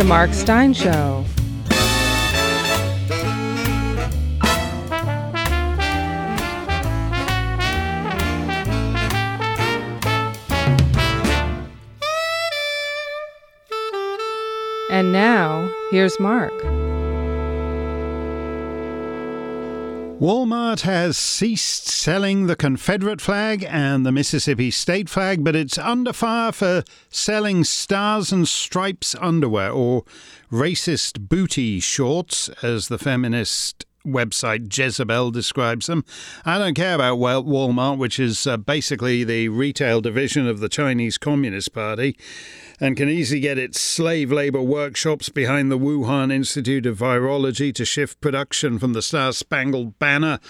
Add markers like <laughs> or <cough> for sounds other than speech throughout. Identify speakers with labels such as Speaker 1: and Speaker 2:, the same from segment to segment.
Speaker 1: The Mark Steyn Show. And now, here's Mark.
Speaker 2: Walmart has ceased selling the Confederate flag and the Mississippi state flag, but it's under fire for selling stars and stripes underwear or racist booty shorts, as the feminist website Jezebel describes them. I don't care about Walmart, which is uh, basically the retail division of the Chinese Communist Party and can easily get its slave labor workshops behind the Wuhan Institute of Virology to shift production from the Star Spangled Banner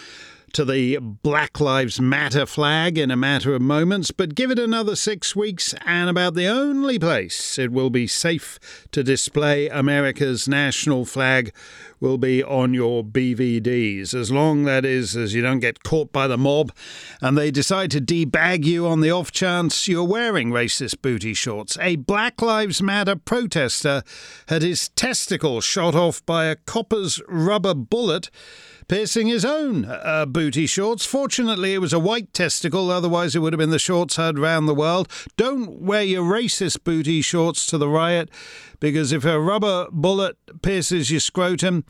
Speaker 2: to the Black Lives Matter flag in a matter of moments, but give it another six weeks, and about the only place it will be safe to display America's national flag will be on your BVDs, as long, that is, as you don't get caught by the mob and they decide to debag you on the off chance you're wearing racist booty shorts. A Black Lives Matter protester had his testicle shot off by a copper's rubber bullet piercing his own uh, booty shorts. Fortunately, it was a white testicle, otherwise, it would have been the shorts heard round the world. Don't wear your racist booty shorts to the riot, because if a rubber bullet pierces your scrotum,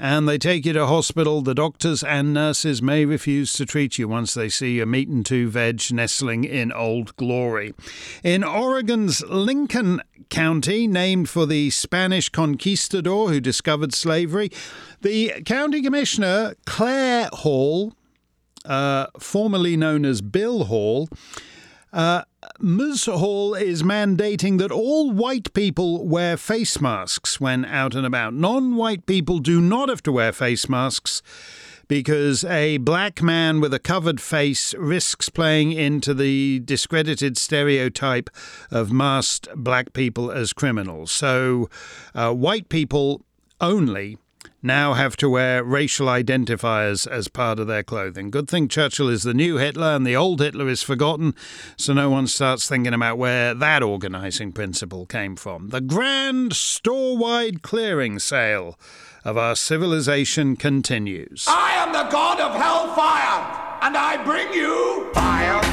Speaker 2: and they take you to hospital. The doctors and nurses may refuse to treat you once they see your meat and two veg nestling in old glory. In Oregon's Lincoln County, named for the Spanish conquistador who discovered slavery, the county commissioner, Claire Hall, uh, formerly known as Bill Hall, uh, Ms. Hall is mandating that all white people wear face masks when out and about. Non white people do not have to wear face masks because a black man with a covered face risks playing into the discredited stereotype of masked black people as criminals. So, uh, white people only now have to wear racial identifiers as part of their clothing. Good thing Churchill is the new Hitler and the old Hitler is forgotten, so no one starts thinking about where that organising principle came from. The grand store wide clearing sale of our civilization continues.
Speaker 3: I am the god of hellfire, and I bring you fire.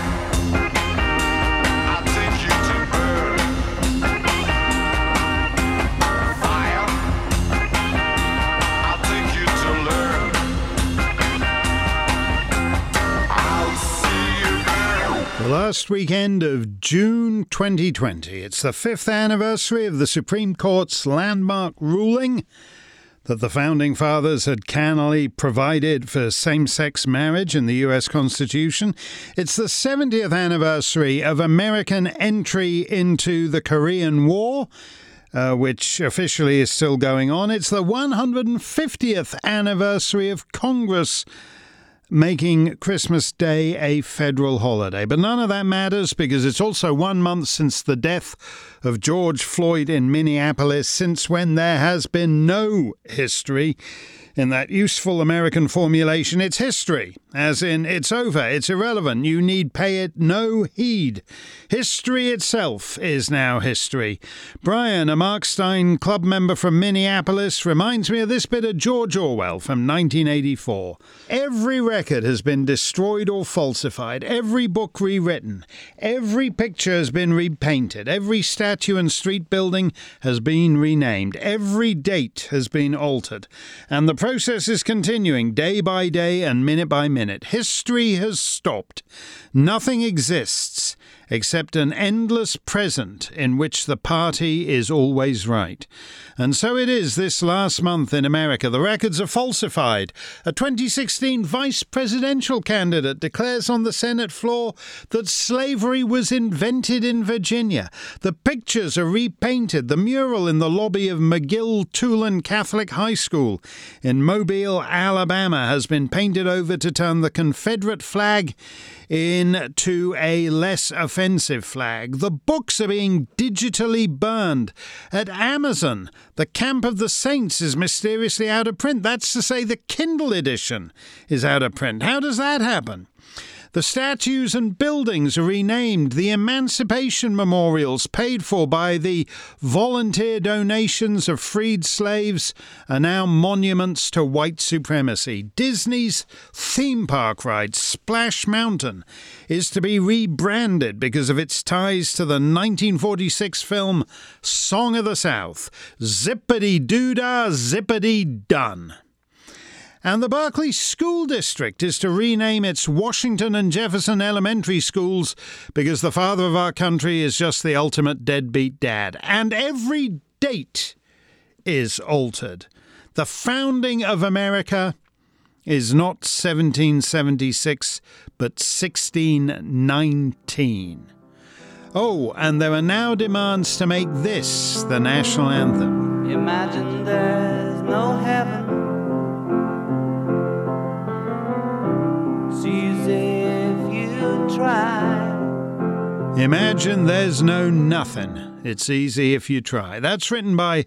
Speaker 2: The last weekend of June 2020. It's the fifth anniversary of the Supreme Court's landmark ruling that the Founding Fathers had cannily provided for same sex marriage in the US Constitution. It's the 70th anniversary of American entry into the Korean War. Uh, which officially is still going on. It's the 150th anniversary of Congress making Christmas Day a federal holiday. But none of that matters because it's also one month since the death of George Floyd in Minneapolis, since when there has been no history in that useful American formulation, it's history, as in it's over, it's irrelevant, you need pay it no heed. History itself is now history. Brian, a Mark Steyn club member from Minneapolis, reminds me of this bit of George Orwell from 1984. Every record has been destroyed or falsified, every book rewritten, every picture has been repainted, every statue and street building has been renamed, every date has been altered, and the process is continuing day by day and minute by minute. History has stopped. Nothing exists except an endless present in which the party is always right. And so it is this last month in America. The records are falsified. A 2016 vice presidential candidate declares on the Senate floor that slavery was invented in Virginia. The pictures are repainted. The mural in the lobby of McGill Toolen Catholic High School in Mobile, Alabama, has been painted over to turn the Confederate flag into a less offensive flag. The books are being digitally burned. At Amazon, The Camp of the Saints is mysteriously out of print. That's to say, the Kindle edition is out of print. How does that happen? The statues and buildings are renamed. The emancipation memorials, paid for by the volunteer donations of freed slaves, are now monuments to white supremacy. Disney's theme park ride, Splash Mountain, is to be rebranded because of its ties to the 1946 film Song of the South. Zippity doo dah, zippity done. And the Berkeley School District is to rename its Washington and Jefferson elementary schools because the father of our country is just the ultimate deadbeat dad. And every date is altered. The founding of America is not 1776, but 1619. Oh, and there are now demands to make this the national anthem.
Speaker 4: Imagine there's try.
Speaker 2: Imagine there's no nothing. It's easy if you try. That's written by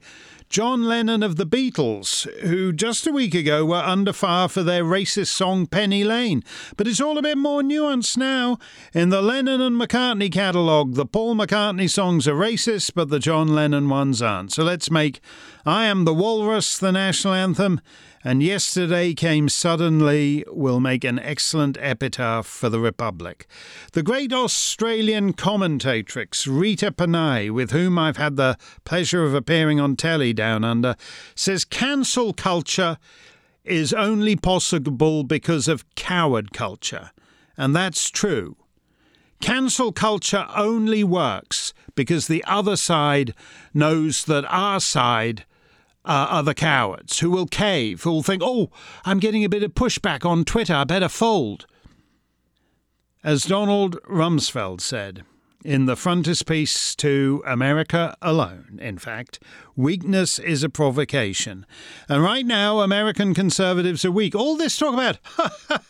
Speaker 2: John Lennon of the Beatles, who just a week ago were under fire for their racist song Penny Lane. But it's all a bit more nuanced now. In the Lennon and McCartney catalogue, the Paul McCartney songs are racist, but the John Lennon ones aren't. So let's make I Am the Walrus the national anthem and yesterday came suddenly will make an excellent epitaph for the Republic. The great Australian commentatrix Rita Panahi, with whom I've had the pleasure of appearing on telly down under, says cancel culture is only possible because of coward culture. And that's true. Cancel culture only works because the other side knows that our side uh, are cowards who will cave, who will think, oh, I'm getting a bit of pushback on Twitter, I better fold. As Donald Rumsfeld said, in the frontispiece to America Alone, in fact, weakness is a provocation. And right now, American conservatives are weak. All this talk about,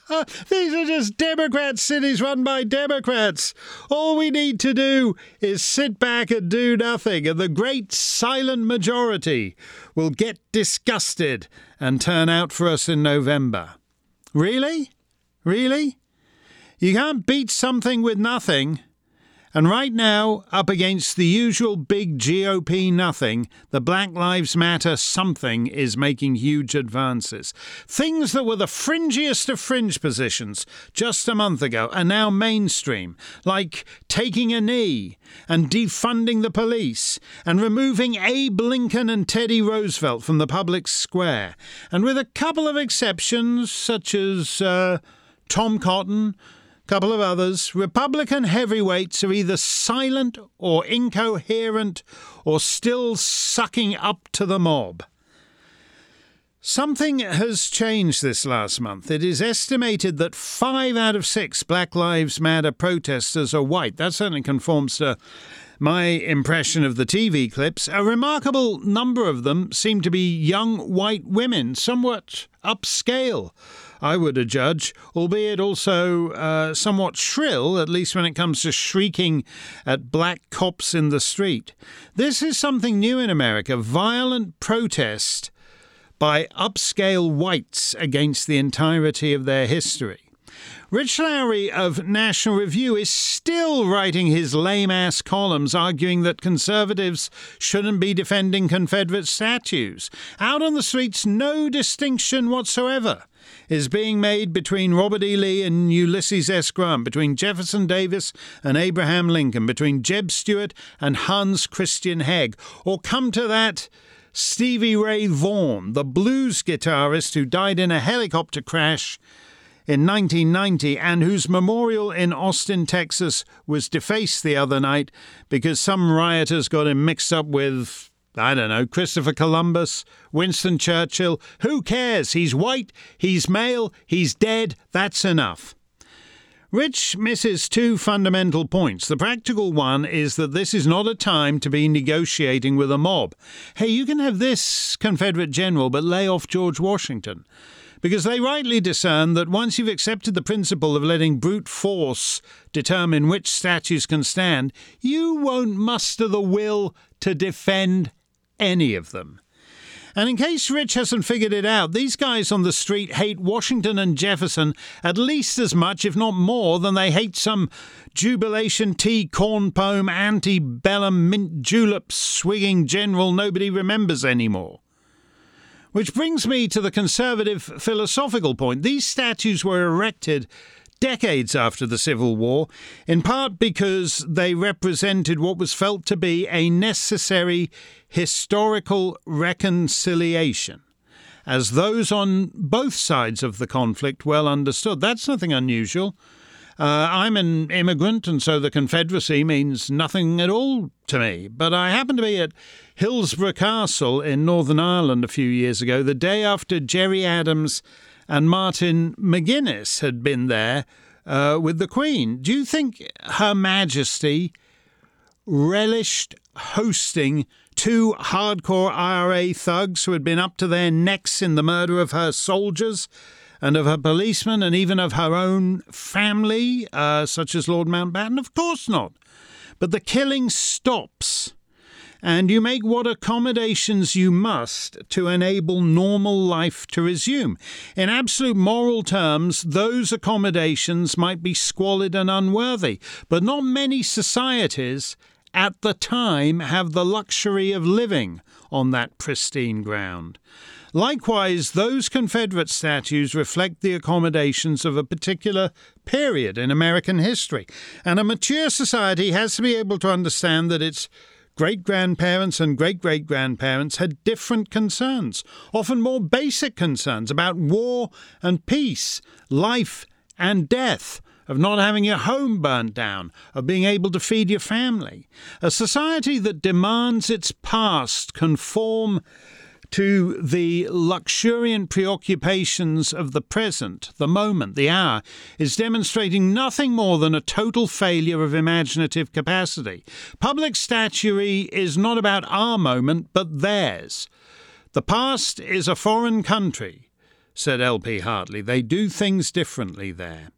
Speaker 2: <laughs> these are just Democrat cities run by Democrats. All we need to do is sit back and do nothing, and the great silent majority will get disgusted and turn out for us in November. Really? Really? You can't beat something with nothing. And right now, up against the usual big GOP nothing, the Black Lives Matter something is making huge advances. Things that were the fringiest of fringe positions just a month ago are now mainstream, like taking a knee and defunding the police and removing Abe Lincoln and Teddy Roosevelt from the public square. And with a couple of exceptions, such as uh, Tom Cotton, couple of others. Republican heavyweights are either silent or incoherent or still sucking up to the mob. Something has changed this last month. It is estimated that five out of six Black Lives Matter protesters are white. That certainly conforms to my impression of the TV clips. A remarkable number of them seem to be young white women, somewhat upscale I would adjudge, albeit also uh, somewhat shrill, at least when it comes to shrieking at black cops in the street. This is something new in America violent protest by upscale whites against the entirety of their history. Rich Lowry of National Review is still writing his lame ass columns arguing that conservatives shouldn't be defending Confederate statues. Out on the streets, no distinction whatsoever is being made between Robert E. Lee and Ulysses S. Grant, between Jefferson Davis and Abraham Lincoln, between Jeb Stuart and Hans Christian Heg. Or come to that, Stevie Ray Vaughan, the blues guitarist who died in a helicopter crash in 1990 and whose memorial in Austin, Texas was defaced the other night because some rioters got him mixed up with I don't know, Christopher Columbus, Winston Churchill. Who cares? He's white, he's male, he's dead. That's enough. Rich misses two fundamental points. The practical one is that this is not a time to be negotiating with a mob. Hey, you can have this Confederate general, but lay off George Washington. Because they rightly discern that once you've accepted the principle of letting brute force determine which statues can stand, you won't muster the will to defend any of them. And in case Rich hasn't figured it out, these guys on the street hate Washington and Jefferson at least as much, if not more, than they hate some Jubilation T. Cornpone antebellum mint julep swigging general nobody remembers anymore. Which brings me to the conservative philosophical point. These statues were erected decades after the Civil War, in part because they represented what was felt to be a necessary historical reconciliation, as those on both sides of the conflict well understood. That's nothing unusual. Uh, I'm an immigrant, and so the Confederacy means nothing at all to me. But I happened to be at Hillsborough Castle in Northern Ireland a few years ago, the day after Gerry Adams and Martin McGuinness had been there uh, with the Queen. Do you think Her Majesty relished hosting two hardcore IRA thugs who had been up to their necks in the murder of her soldiers? and of her policemen and even of her own family, uh, such as Lord Mountbatten? Of course not. But the killing stops, and you make what accommodations you must to enable normal life to resume. In absolute moral terms, those accommodations might be squalid and unworthy, but not many societies at the time have the luxury of living on that pristine ground. Likewise, those Confederate statues reflect the accommodations of a particular period in American history, and a mature society has to be able to understand that its great grandparents and great great grandparents had different concerns, often more basic concerns about war and peace, life and death of not having your home burnt down, of being able to feed your family. A society that demands its past conform to the luxuriant preoccupations of the present, the moment, the hour, is demonstrating nothing more than a total failure of imaginative capacity. Public statuary is not about our moment, but theirs. The past is a foreign country, said L.P. Hartley. They do things differently there.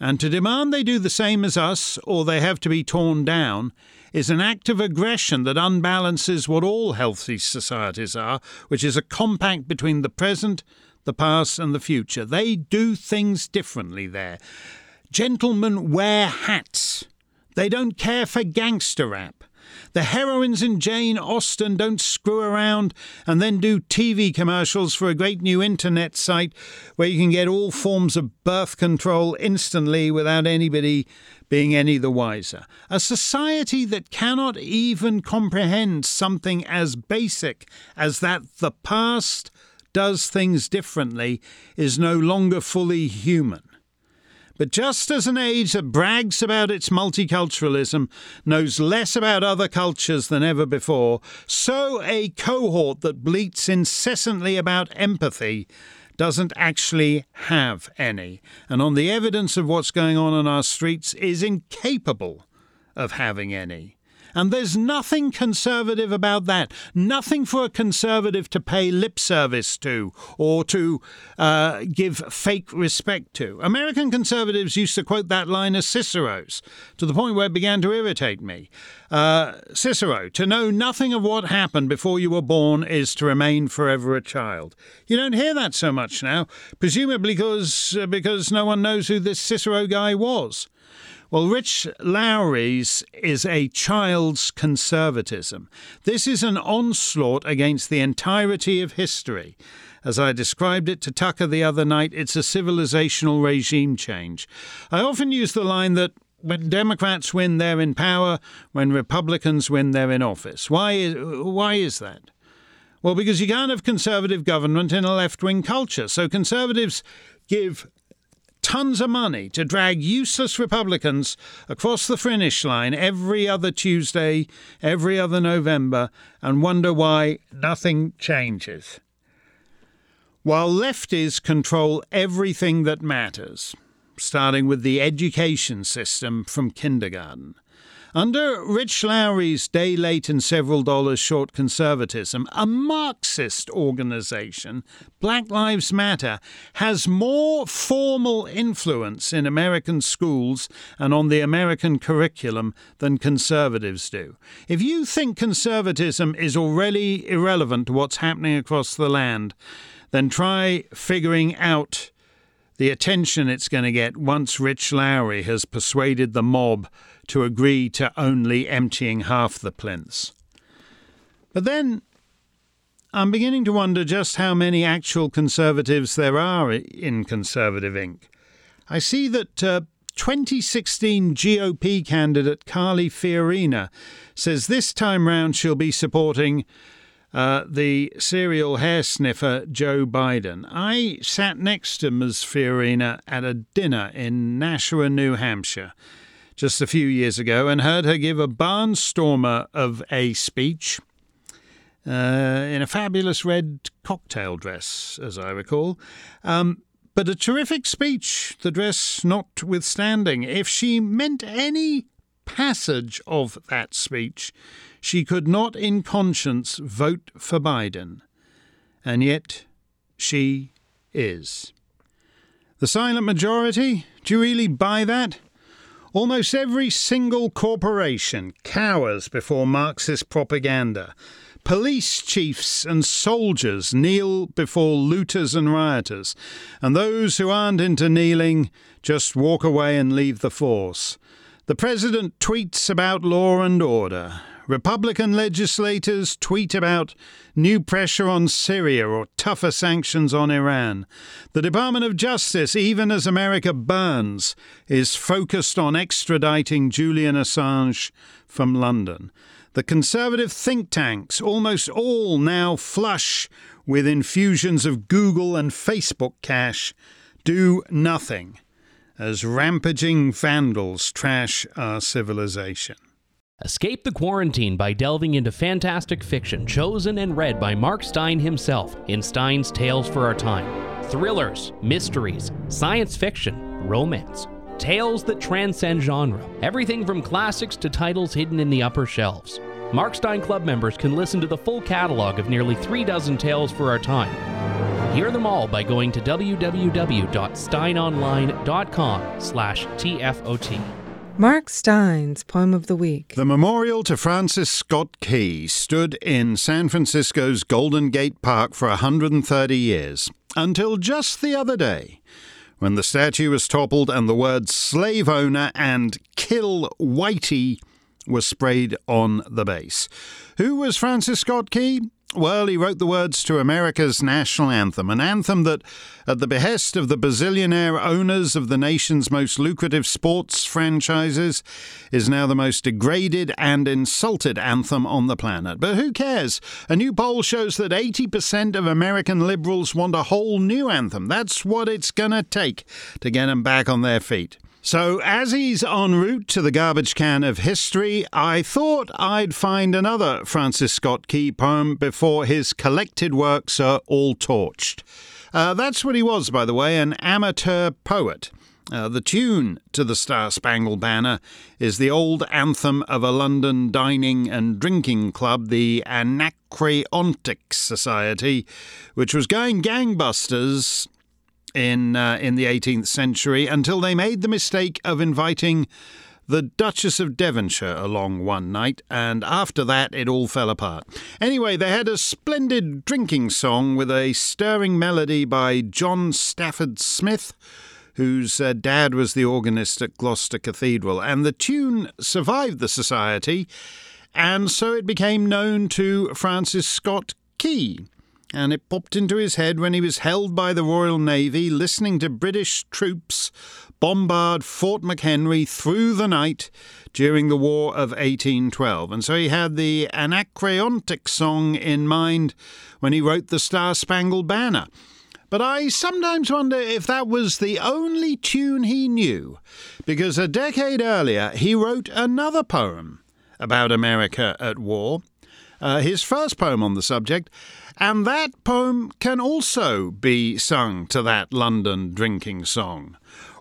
Speaker 2: And to demand they do the same as us, or they have to be torn down, is an act of aggression that unbalances what all healthy societies are, which is a compact between the present, the past, and the future. They do things differently there. Gentlemen wear hats. They don't care for gangster rap. The heroines in Jane Austen don't screw around and then do TV commercials for a great new internet site where you can get all forms of birth control instantly without anybody being any the wiser. A society that cannot even comprehend something as basic as that the past does things differently is no longer fully human. But just as an age that brags about its multiculturalism knows less about other cultures than ever before, so a cohort that bleats incessantly about empathy doesn't actually have any, and on the evidence of what's going on in our streets is incapable of having any. And there's nothing conservative about that. Nothing for a conservative to pay lip service to or to uh, give fake respect to. American conservatives used to quote that line as Cicero's, to the point where it began to irritate me. Uh, Cicero, to know nothing of what happened before you were born is to remain forever a child. You don't hear that so much now, presumably because, uh, because no one knows who this Cicero guy was. Well, Rich Lowry's is a child's conservatism. This is an onslaught against the entirety of history. As I described it to Tucker the other night, it's a civilizational regime change. I often use the line that when Democrats win, they're in power. When Republicans win, they're in office. Why is, why is that? Well, because you can't have conservative government in a left wing culture. So conservatives give tons of money to drag useless Republicans across the finish line every other Tuesday, every other November, and wonder why nothing changes. While lefties control everything that matters, starting with the education system from kindergarten. Under Rich Lowry's day late and several dollars short conservatism, a Marxist organization, Black Lives Matter, has more formal influence in American schools and on the American curriculum than conservatives do. If you think conservatism is already irrelevant to what's happening across the land, then try figuring out the attention it's going to get once Rich Lowry has persuaded the mob to agree to only emptying half the plinths. But then I'm beginning to wonder just how many actual Conservatives there are in Conservative Inc. I see that uh, 2016 GOP candidate Carly Fiorina says this time round she'll be supporting uh, the serial hair sniffer Joe Biden. I sat next to Ms. Fiorina at a dinner in Nashua, New Hampshire just a few years ago and heard her give a barnstormer of a speech uh, in a fabulous red cocktail dress, as I recall. Um, but a terrific speech, the dress notwithstanding. If she meant any passage of that speech, she could not in conscience vote for Biden. And yet she is. The silent majority? Do you really buy that? Almost every single corporation cowers before Marxist propaganda. Police chiefs and soldiers kneel before looters and rioters, and those who aren't into kneeling just walk away and leave the force. The president tweets about law and order. Republican legislators tweet about new pressure on Syria or tougher sanctions on Iran. The Department of Justice, even as America burns, is focused on extraditing Julian Assange from London. The conservative think tanks, almost all now flush with infusions of Google and Facebook cash, do nothing as rampaging vandals trash our civilization.
Speaker 5: Escape the quarantine by delving into fantastic fiction chosen and read by Mark Steyn himself in Steyn's Tales for Our Time. Thrillers, mysteries, science fiction, romance. Tales that transcend genre. Everything from classics to titles hidden in the upper shelves. Mark Steyn Club members can listen to the full catalog of nearly three dozen tales for our time. Hear them all by going to www.steynonline.com slash TFOT.
Speaker 1: Mark Steyn's Poem of the Week.
Speaker 2: The memorial to Francis Scott Key stood in San Francisco's Golden Gate Park for 130 years, until just the other day, when the statue was toppled and the words slave owner and kill Whitey were sprayed on the base. Who was Francis Scott Key? Well, he wrote the words to America's national anthem, an anthem that, at the behest of the bazillionaire owners of the nation's most lucrative sports franchises, is now the most degraded and insulted anthem on the planet. But who cares? A new poll shows that 80% of American liberals want a whole new anthem. That's what it's going to take to get them back on their feet. So, as he's en route to the garbage can of history, I thought I'd find another Francis Scott Key poem before his collected works are all torched. Uh, that's what he was, by the way, an amateur poet. Uh, the tune to the Star Spangled Banner is the old anthem of a London dining and drinking club, the Anacreontic Society, which was going gangbusters in uh, in the 18th century until they made the mistake of inviting the Duchess of Devonshire along one night, and after that it all fell apart. Anyway, they had a splendid drinking song with a stirring melody by John Stafford Smith, whose uh, dad was the organist at Gloucester Cathedral, and the tune survived the society, and so it became known to Francis Scott Key and it popped into his head when he was held by the Royal Navy listening to British troops bombard Fort McHenry through the night during the War of 1812. And so he had the Anacreontic song in mind when he wrote the Star Spangled Banner. But I sometimes wonder if that was the only tune he knew, because a decade earlier he wrote another poem about America at war, uh, his first poem on the subject, and that poem can also be sung to that London drinking song.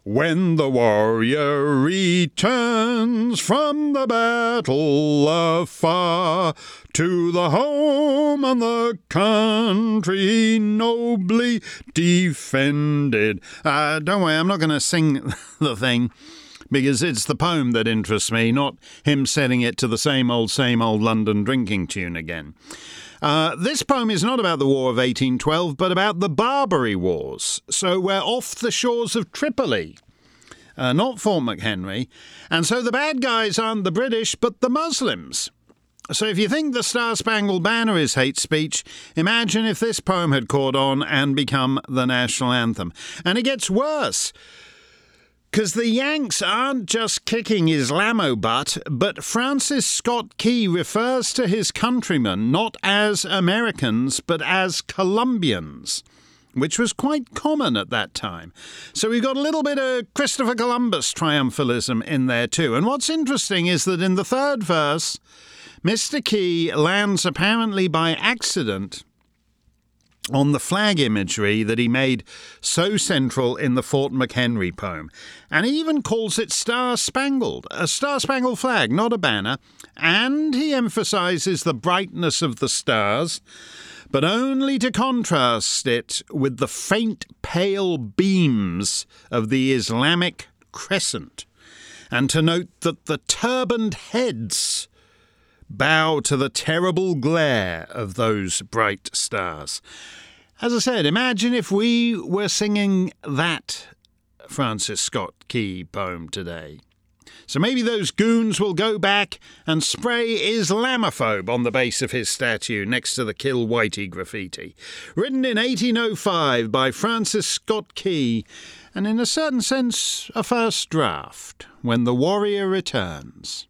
Speaker 2: When the warrior returns from the battle afar to the home and the country nobly defended. Uh, don't worry, I'm not going to sing <laughs> the thing because it's the poem that interests me, not him setting it to the same old, same old London drinking tune again. Uh, this poem is not about the War of 1812, but about the Barbary Wars. So we're off the shores of Tripoli, uh, not Fort McHenry. And so the bad guys aren't the British, but the Muslims. So if you think the Star Spangled Banner is hate speech, imagine if this poem had caught on and become the national anthem. And it gets worse. Because the Yanks aren't just kicking Islamo butt, but Francis Scott Key refers to his countrymen not as Americans, but as Columbians, which was quite common at that time. So we've got a little bit of Christopher Columbus triumphalism in there too. And what's interesting is that in the third verse, Mr. Key lands apparently by accident on the flag imagery that he made so central in the Fort McHenry poem. And he even calls it Star Spangled, a Star Spangled flag, not a banner. And he emphasizes the brightness of the stars, but only to contrast it with the faint pale beams of the Islamic crescent, and to note that the turbaned heads bow to the terrible glare of those bright stars. As I said, imagine if we were singing that Francis Scott Key poem today. So maybe those goons will go back and spray Islamophobe on the base of his statue next to the Kill Whitey graffiti. Written in 1805 by Francis Scott Key, and in a certain sense, a first draft, when the warrior returns.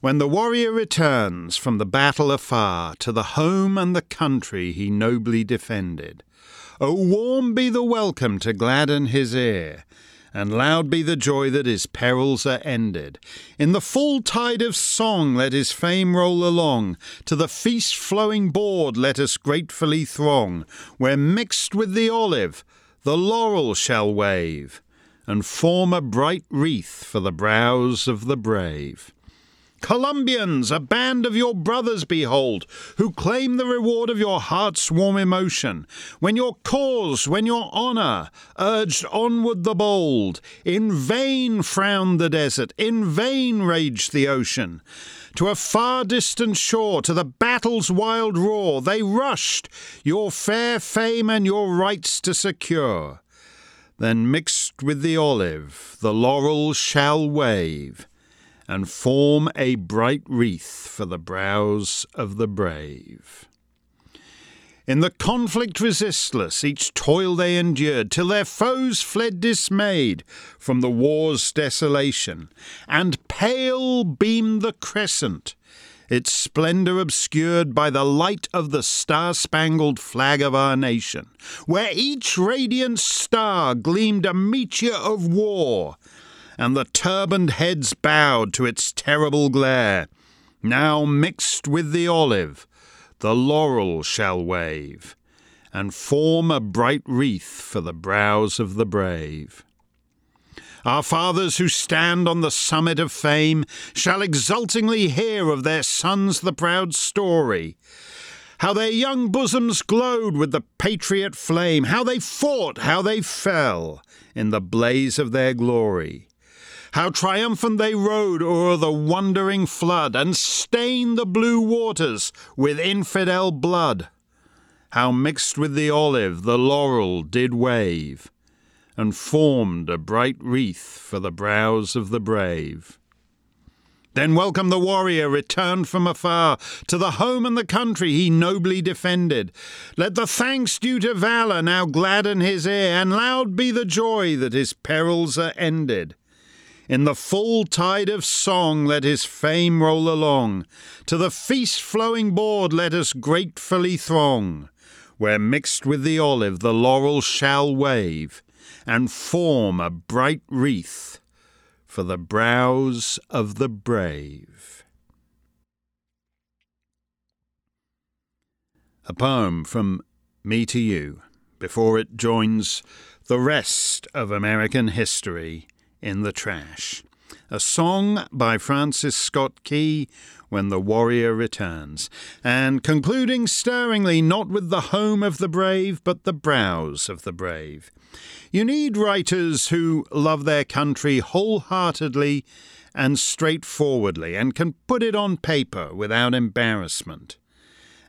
Speaker 2: When the warrior returns from the battle afar to the home and the country he nobly defended, O warm be the welcome to gladden his ear, and loud be the joy that his perils are ended. In the full tide of song let his fame roll along, to the feast flowing board let us gratefully throng, where mixed with the olive the laurel shall wave, and form a bright wreath for the brows of the brave. Columbians, a band of your brothers behold, who claim the reward of your heart's warm emotion. When your cause, when your honour, urged onward the bold, in vain frowned the desert, in vain raged the ocean. To a far distant shore, to the battle's wild roar, they rushed, your fair fame and your rights to secure. Then mixed with the olive, the laurel shall wave and form a bright wreath for the brows of the brave. In the conflict resistless, each toil they endured, till their foes fled dismayed from the war's desolation, and pale beamed the crescent, its splendour obscured by the light of the star spangled flag of our nation, where each radiant star gleamed a meteor of war, and the turbaned heads bowed to its terrible glare. Now mixed with the olive, the laurel shall wave, and form a bright wreath for the brows of the brave. Our fathers who stand on the summit of fame shall exultingly hear of their sons the proud story. How their young bosoms glowed with the patriot flame, how they fought, how they fell in the blaze of their glory. How triumphant they rode o'er the wondering flood, and stained the blue waters with infidel blood. How mixed with the olive the laurel did wave, and formed a bright wreath for the brows of the brave. Then welcome the warrior returned from afar to the home and the country he nobly defended. Let the thanks due to valour now gladden his ear, and loud be the joy that his perils are ended. In the full tide of song let his fame roll along. To the feast flowing board let us gratefully throng, where mixed with the olive the laurel shall wave, and form a bright wreath for the brows of the brave. A poem from Me to You before it joins the rest of American history in the trash. A song by Francis Scott Key when the warrior returns, and concluding stirringly not with the home of the brave, but the brows of the brave. You need writers who love their country wholeheartedly and straightforwardly, and can put it on paper without embarrassment.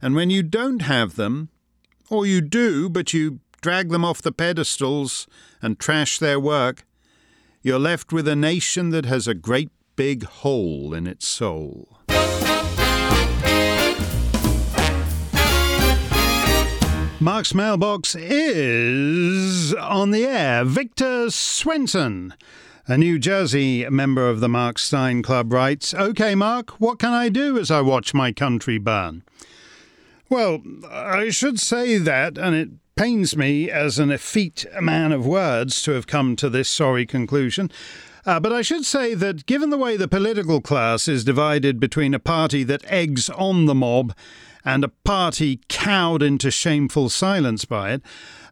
Speaker 2: And when you don't have them, or you do, but you drag them off the pedestals and trash their work, you're left with a nation that has a great big hole in its soul. Mark's mailbox is on the air. Victor Swenson, a New Jersey member of the Mark Steyn Club, writes OK, Mark, what can I do as I watch my country burn? Well, I should say that, and it pains me as an effete man of words to have come to this sorry conclusion. Uh, but I should say that given the way the political class is divided between a party that eggs on the mob and a party cowed into shameful silence by it,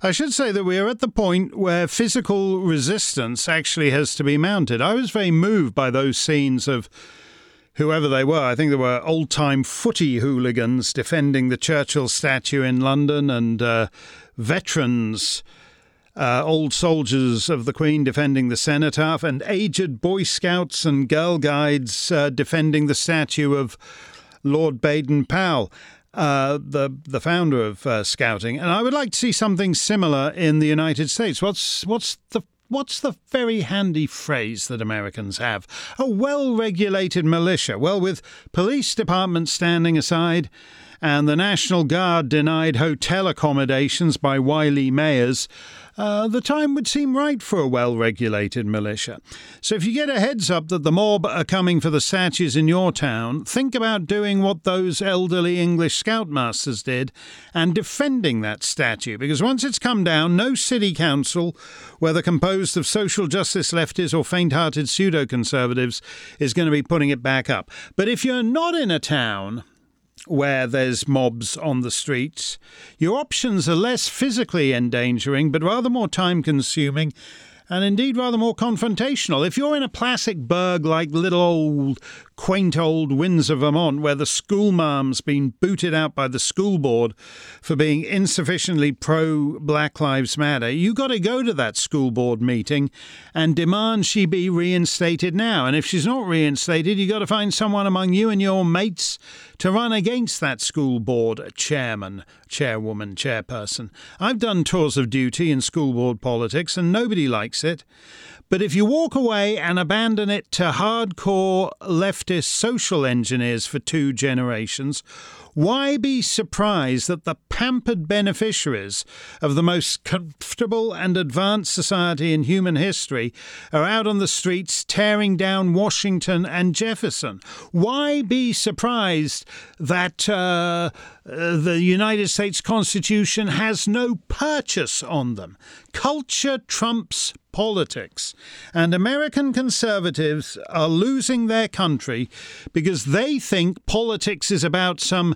Speaker 2: I should say that we are at the point where physical resistance actually has to be mounted. I was very moved by those scenes of whoever they were. I think there were old time footy hooligans defending the Churchill statue in London and uh, veterans. Uh, old soldiers of the Queen defending the cenotaph, and aged Boy Scouts and Girl Guides uh, defending the statue of Lord Baden Powell uh, the the founder of uh, Scouting, and I would like to see something similar in the United States. What's what's the What's the very handy phrase that Americans have? A well regulated militia. Well, with police departments standing aside and the National Guard denied hotel accommodations by wily mayors, uh, the time would seem right for a well regulated militia. So if you get a heads up that the mob are coming for the statues in your town, think about doing what those elderly English scoutmasters did and defending that statue. Because once it's come down, no city council, whether composed of social justice leftists or faint hearted pseudo conservatives, is going to be putting it back up. But if you're not in a town, where there's mobs on the streets. Your options are less physically endangering, but rather more time consuming and indeed rather more confrontational. If you're in a classic burg like little old quaint old Windsor, Vermont, where the schoolmarm's been booted out by the school board for being insufficiently pro Black Lives Matter, you got to go to that school board meeting and demand she be reinstated now. And if she's not reinstated, you got to find someone among you and your mates to run against that school board chairman, chairwoman, chairperson. I've done tours of duty in school board politics, and nobody likes it. But if you walk away and abandon it to hardcore leftist social engineers for two generations, why be surprised that the pampered beneficiaries of the most comfortable and advanced society in human history are out on the streets tearing down Washington and Jefferson? Why be surprised that uh, the United States Constitution has no purchase on them? Culture trumps politics. And American conservatives are losing their country because they think politics is about some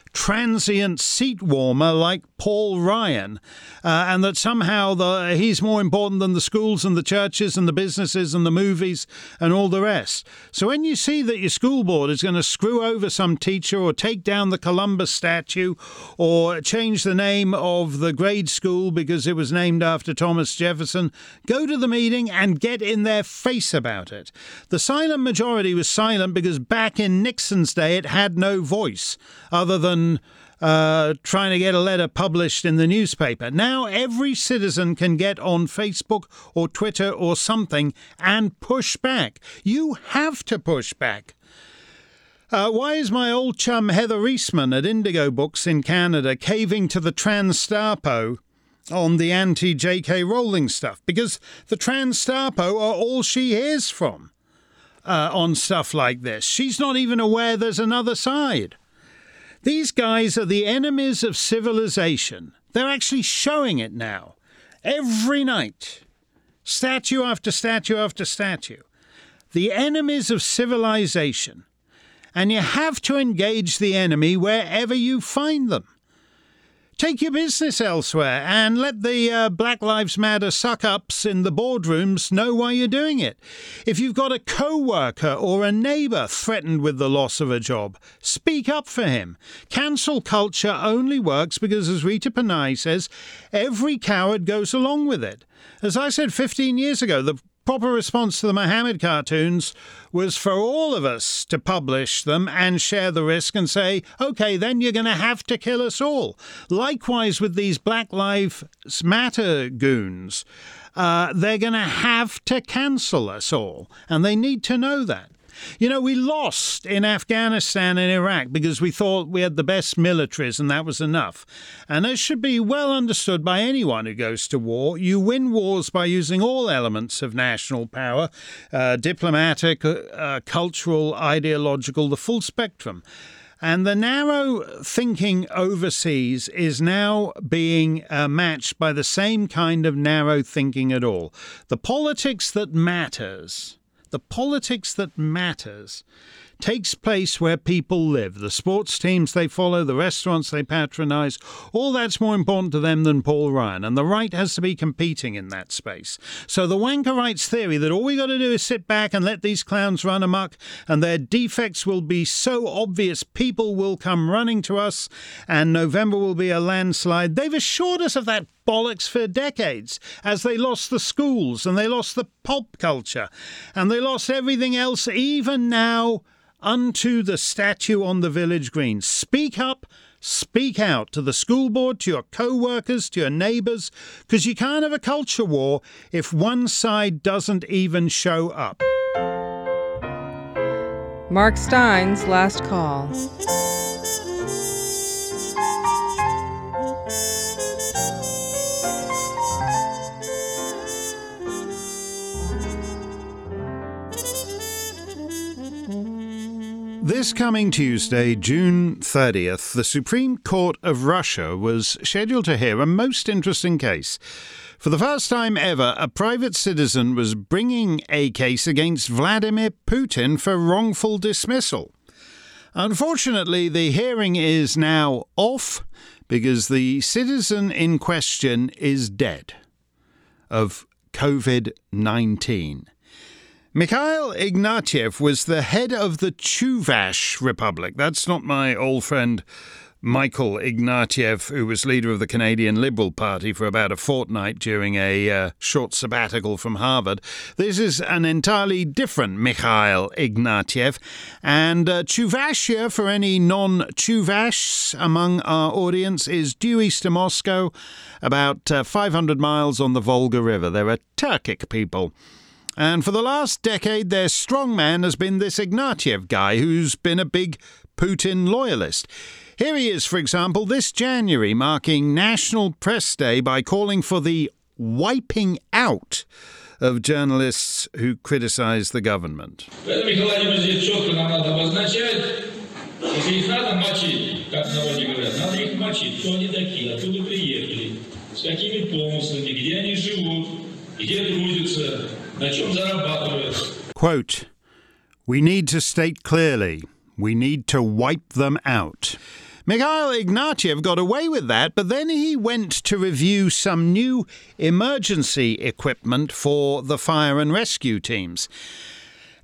Speaker 2: transient seat warmer like Paul Ryan, uh, and that somehow the, he's more important than the schools and the churches and the businesses and the movies and all the rest. So when you see that your school board is going to screw over some teacher or take down the Columbus statue or change the name of the grade school because it was named after Thomas Jefferson, go to the meeting and get in their face about it. The silent majority was silent because back in Nixon's day it had no voice other than uh, trying to get a letter published in the newspaper. Now every citizen can get on Facebook or Twitter or something and push back. You have to push back. Uh, why is my old chum Heather Reisman at Indigo Books in Canada caving to the Transtapo on the anti J.K. Rowling stuff? Because the Transtapo are all she hears from uh, on stuff like this. She's not even aware there's another side. These guys are the enemies of civilization. They're actually showing it now. Every night, statue after statue after statue. The enemies of civilization. And you have to engage the enemy wherever you find them. Take your business elsewhere and let the uh, Black Lives Matter suck ups in the boardrooms know why you're doing it. If you've got a co worker or a neighbour threatened with the loss of a job, speak up for him. Cancel culture only works because, as Rita Panahi says, every coward goes along with it. As I said 15 years ago, the proper response to the Mohammed cartoons was for all of us to publish them and share the risk and say, okay, then you're going to have to kill us all. Likewise, with these Black Lives Matter goons, uh, they're going to have to cancel us all, and they need to know that. You know, we lost in Afghanistan and Iraq because we thought we had the best militaries and that was enough. And it should be well understood by anyone who goes to war. You win wars by using all elements of national power uh, diplomatic, uh, uh cultural, ideological, the full spectrum. And the narrow thinking overseas is now being uh, matched by the same kind of narrow thinking at all. The politics that matters the politics that matters takes place where people live. The sports teams they follow, the restaurants they patronise, all that's more important to them than Paul Ryan. And the right has to be competing in that space. So the wanker rights theory that all we got to do is sit back and let these clowns run amok and their defects will be so obvious people will come running to us and November will be a landslide. They've assured us of that bollocks for decades as they lost the schools and they lost the pop culture and they lost everything else, even now unto the statue on the village green. Speak up, speak out to the school board, to your co workers, to your neighbours, because you can't have a culture war if one side doesn't even show up.
Speaker 1: Mark Steyn's last call.
Speaker 2: This coming Tuesday, June 30th, the Supreme Court of Russia was scheduled to hear a most interesting case. For the first time ever, a private citizen was bringing a case against Vladimir Putin for wrongful dismissal. Unfortunately, the hearing is now off because the citizen in question is dead of COVID 19. Mikhail Ignatiev was the head of the Chuvash Republic. That's not my old friend Michael Ignatiev, who was leader of the Canadian Liberal Party for about a fortnight during a uh, short sabbatical from Harvard. This is an entirely different Mikhail Ignatiev. And uh, Chuvashia, for any non Chuvashs among our audience, is due east of Moscow, about uh, 500 miles on the Volga River. They're a Turkic people. And for the last decade, their strongman has been this Ignatiev guy who's been a big Putin loyalist. Here he is, for example, this January, marking National Press Day by calling for the wiping out of journalists who criticize the government. с какими помыслами, где они живут, где трудятся, Quote, We need to state clearly, we need to wipe them out. Mikhail Ignatiev got away with that, but then he went to review some new emergency equipment for the fire and rescue teams.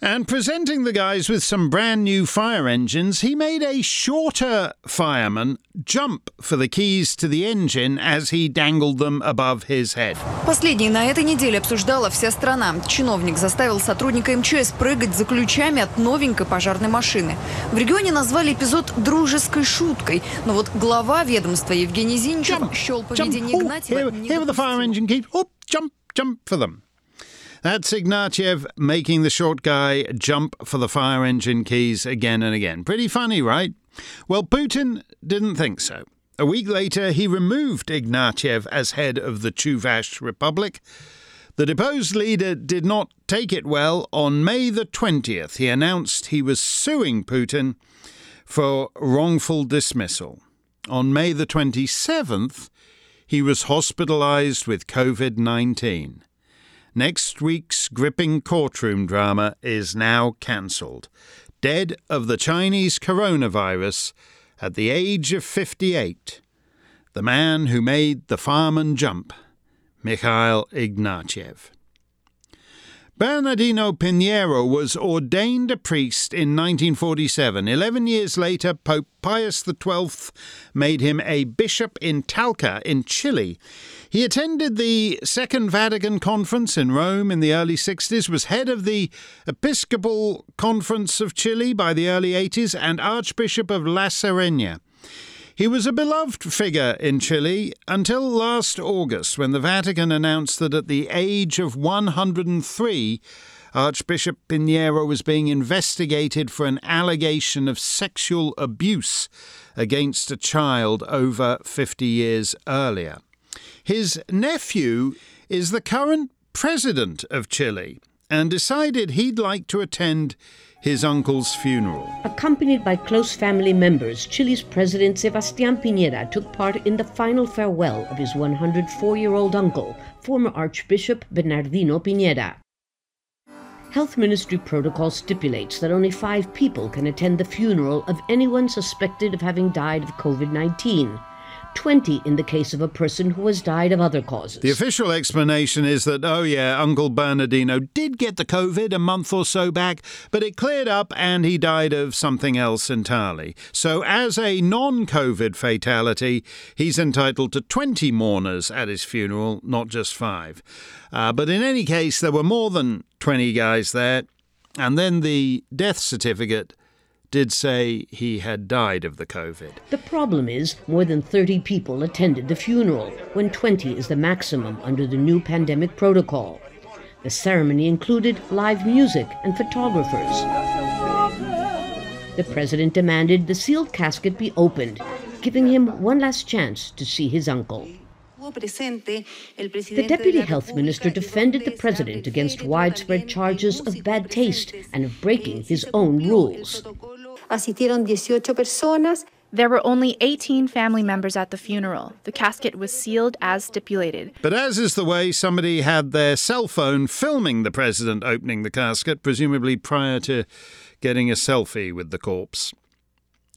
Speaker 2: And presenting the guys with some brand new fire engines, he made a shorter fireman jump for the keys to the engine as he dangled them above his head.
Speaker 6: Последний на этой неделе обсуждала вся страна. Чиновник заставил сотрудника МЧС прыгать за ключами от новенькой пожарной машины. В регионе назвали эпизод дружеской шуткой, но вот глава ведомства Евгений Зинчев jump, счел поведение jump. Игнатьева... Oh, here, here the fire engine keys. Oh,
Speaker 2: jump, jump for them. That's Ignatiev making the short guy jump for the fire engine keys again and again. Pretty funny, right? Well, Putin didn't think so. A week later, he removed Ignatiev as head of the Chuvash Republic. The deposed leader did not take it well. On May the 20th, he announced he was suing Putin for wrongful dismissal. On May the 27th, he was hospitalized with COVID 19. Next week's gripping courtroom drama is now cancelled. Dead of the Chinese coronavirus at the age of 58. the man who made the fireman jump, Mikhail Ignatiev. Bernardino Piñera was ordained a priest in 1947. Eleven years later, Pope Pius XII made him a bishop in Talca in Chile. He attended the Second Vatican Conference in Rome in the early 60s, was head of the Episcopal Conference of Chile by the early 80s, and Archbishop of La Serena. He was a beloved figure in Chile until last August when the Vatican announced that at the age of 103, Archbishop Piñera was being investigated for an allegation of sexual abuse against a child over 50 years earlier. His nephew is the current president of Chile and decided he'd like to attend his uncle's funeral.
Speaker 7: Accompanied by close family members, Chile's President Sebastián Piñera took part in the final farewell of his 104 year old uncle, former Archbishop Bernardino Piñera. Health Ministry protocol stipulates that only five people can attend the funeral of anyone suspected of having died of COVID 19. 20 in the case of a person who has died of other causes.
Speaker 2: The official explanation is that, oh yeah, Uncle Bernardino did get the COVID a month or so back, but it cleared up and he died of something else entirely. So, as a non COVID fatality, he's entitled to 20 mourners at his funeral, not just five. Uh, but in any case, there were more than 20 guys there. And then the death certificate did say he had died of the COVID.
Speaker 7: The problem is more than 30 people attended the funeral, when 20 is the maximum under the new pandemic protocol. The ceremony included live music and photographers. The president demanded the sealed casket be opened, giving him one last chance to see his uncle. The deputy health minister defended the president against widespread charges of bad taste and of breaking his own rules.
Speaker 8: Asistieron 18 personas. There were only 18 family members at the funeral. The casket was sealed as stipulated.
Speaker 2: But as is the way, somebody had their cell phone filming the president opening the casket, presumably prior to getting a selfie with the corpse.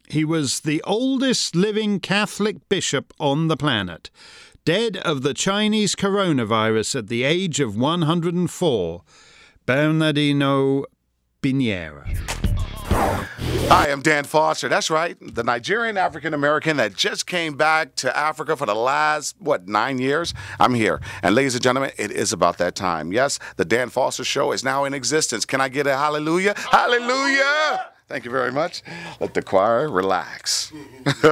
Speaker 2: He was the oldest living Catholic bishop on the planet, dead of the Chinese coronavirus at the age of 104, Bernardino Piñera.
Speaker 9: Hi, I'm Dan Foster. That's right, the Nigerian African American that just came back to Africa for the last, what, nine years? I'm here. And ladies and gentlemen, it is about that time. Yes, the Dan Foster Show is now in existence. Can I get a hallelujah? Hallelujah! Thank you very much. Let the choir relax. <laughs>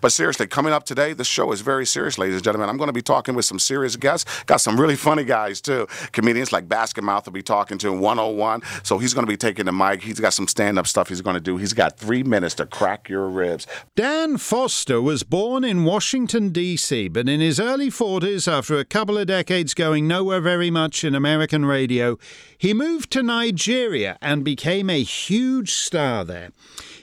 Speaker 9: but seriously, coming up today, the show is very serious, ladies and gentlemen. I'm going to be talking with some serious guests. Got some really funny guys, too. Comedians like Basketmouth will be talking to 101. So he's going to be taking the mic. He's got some stand up stuff he's going to do. He's got three minutes to crack your ribs.
Speaker 2: Dan Foster was born in Washington, D.C., but in his early 40s, after a couple of decades going nowhere very much in American radio, he moved to Nigeria and became a huge star there.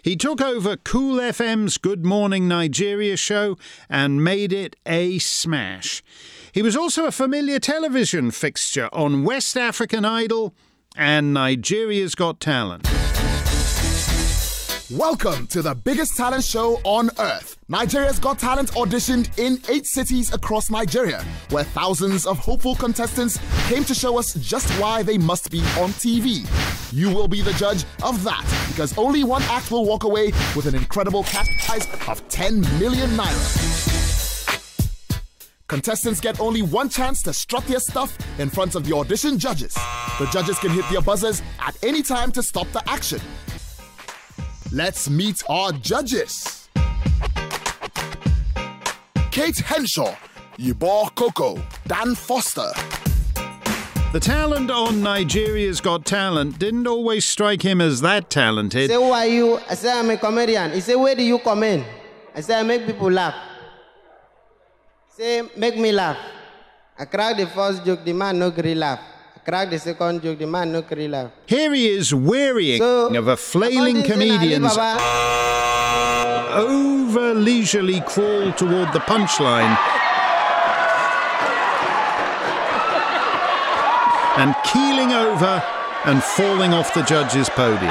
Speaker 2: He took over Cool FM's Good Morning Nigeria show and made it a smash. He was also a familiar television fixture on West African Idol and Nigeria's Got Talent.
Speaker 10: Welcome to the biggest talent show on earth. Nigeria's Got Talent auditioned in eight cities across Nigeria, where thousands of hopeful contestants came to show us just why they must be on TV. You will be the judge of that because only one act will walk away with an incredible cash prize of 10 million naira. Contestants get only one chance to strut their stuff in front of the audition judges. The judges can hit their buzzers at any time to stop the action. Let's meet our judges. Kate Henshaw, Yibo Koko, Dan Foster.
Speaker 2: The talent on Nigeria's Got Talent didn't always strike him as that talented.
Speaker 11: Say, who are you? I say, I'm a comedian. He said, where do you come in? I say, I make people laugh. Say, make me laugh. I crack the first joke, the man no agree laugh. Crack the second joke, the man no carry laugh.
Speaker 2: Here he is wearying so, of a flailing comedian's over leisurely crawl toward the punchline and keeling over and falling off the judge's podium.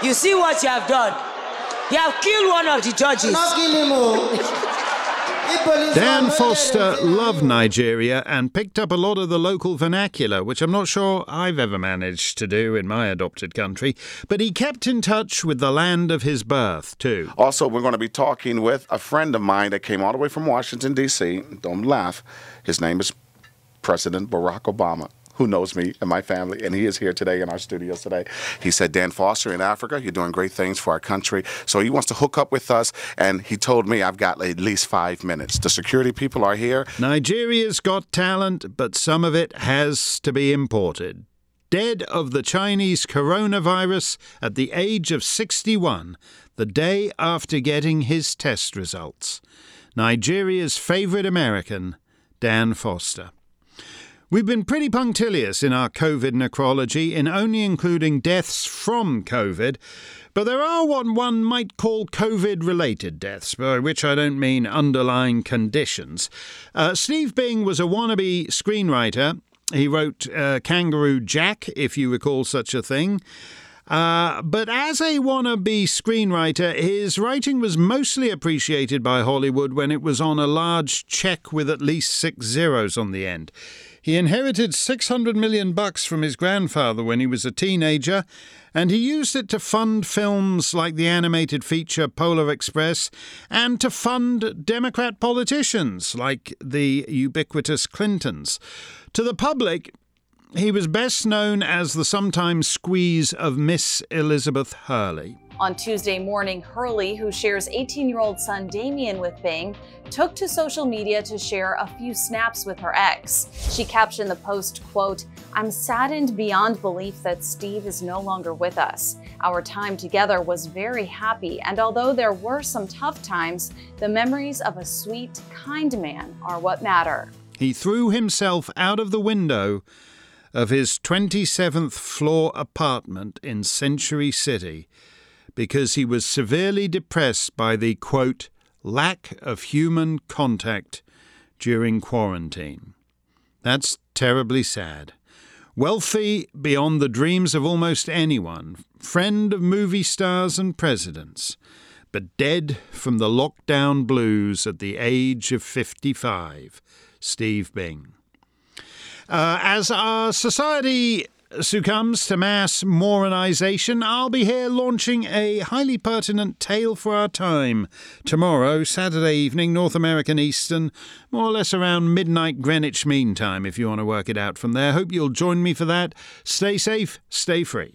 Speaker 12: You see what you have done? You have killed one of the judges.
Speaker 11: Not kill <laughs> him.
Speaker 2: Dan Foster loved Nigeria and picked up a lot of the local vernacular, which I'm not sure I've ever managed to do in my adopted country. But he kept in touch with the land of his birth, too.
Speaker 9: Also, we're going to be talking with a friend of mine that came all the way from Washington, D.C. Don't laugh. His name is President Barack Obama who knows me and my family, and he is here today in our studios today. He said, Dan Foster in Africa, you're doing great things for our country. So he wants to hook up with us, and he told me I've got at least five minutes. The security people are here.
Speaker 2: Nigeria's got talent, but some of it has to be imported. Dead of the Chinese coronavirus at the age of 61, the day after getting his test results. Nigeria's favourite American, Dan Foster. We've been pretty punctilious in our COVID necrology in only including deaths from COVID, but there are what one might call COVID related deaths, by which I don't mean underlying conditions. Uh, Steve Bing was a wannabe screenwriter. He wrote uh, Kangaroo Jack, if you recall such a thing. Uh, but as a wannabe screenwriter, his writing was mostly appreciated by Hollywood when it was on a large check with at least six zeros on the end. He inherited 600 million bucks from his grandfather when he was a teenager, and he used it to fund films like the animated feature Polar Express and to fund Democrat politicians like the ubiquitous Clintons. To the public, he was best known as the sometimes squeeze of Miss Elizabeth Hurley.
Speaker 13: On Tuesday morning, Hurley, who shares 18 year old son Damien with Bing, took to social media to share a few snaps with her ex. She captioned the post, quote, I'm saddened beyond belief that Steve is no longer with us. Our time together was very happy, and although there were some tough times, the memories of a sweet, kind man are what matter.
Speaker 2: He threw himself out of the window of his 27th floor apartment in Century City because he was severely depressed by the quote, lack of human contact during quarantine. That's terribly sad. Wealthy beyond the dreams of almost anyone, friend of movie stars and presidents, but dead from the lockdown blues at the age of 55, Steve Bing. Uh, as our society succumbs to mass Moronization, I'll be here launching a highly pertinent tale for our time tomorrow, Saturday evening, North American Eastern, more or less around midnight Greenwich Mean Time, if you want to work it out from there. Hope you'll join me for that. Stay safe, stay free.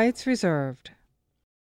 Speaker 1: Rights reserved.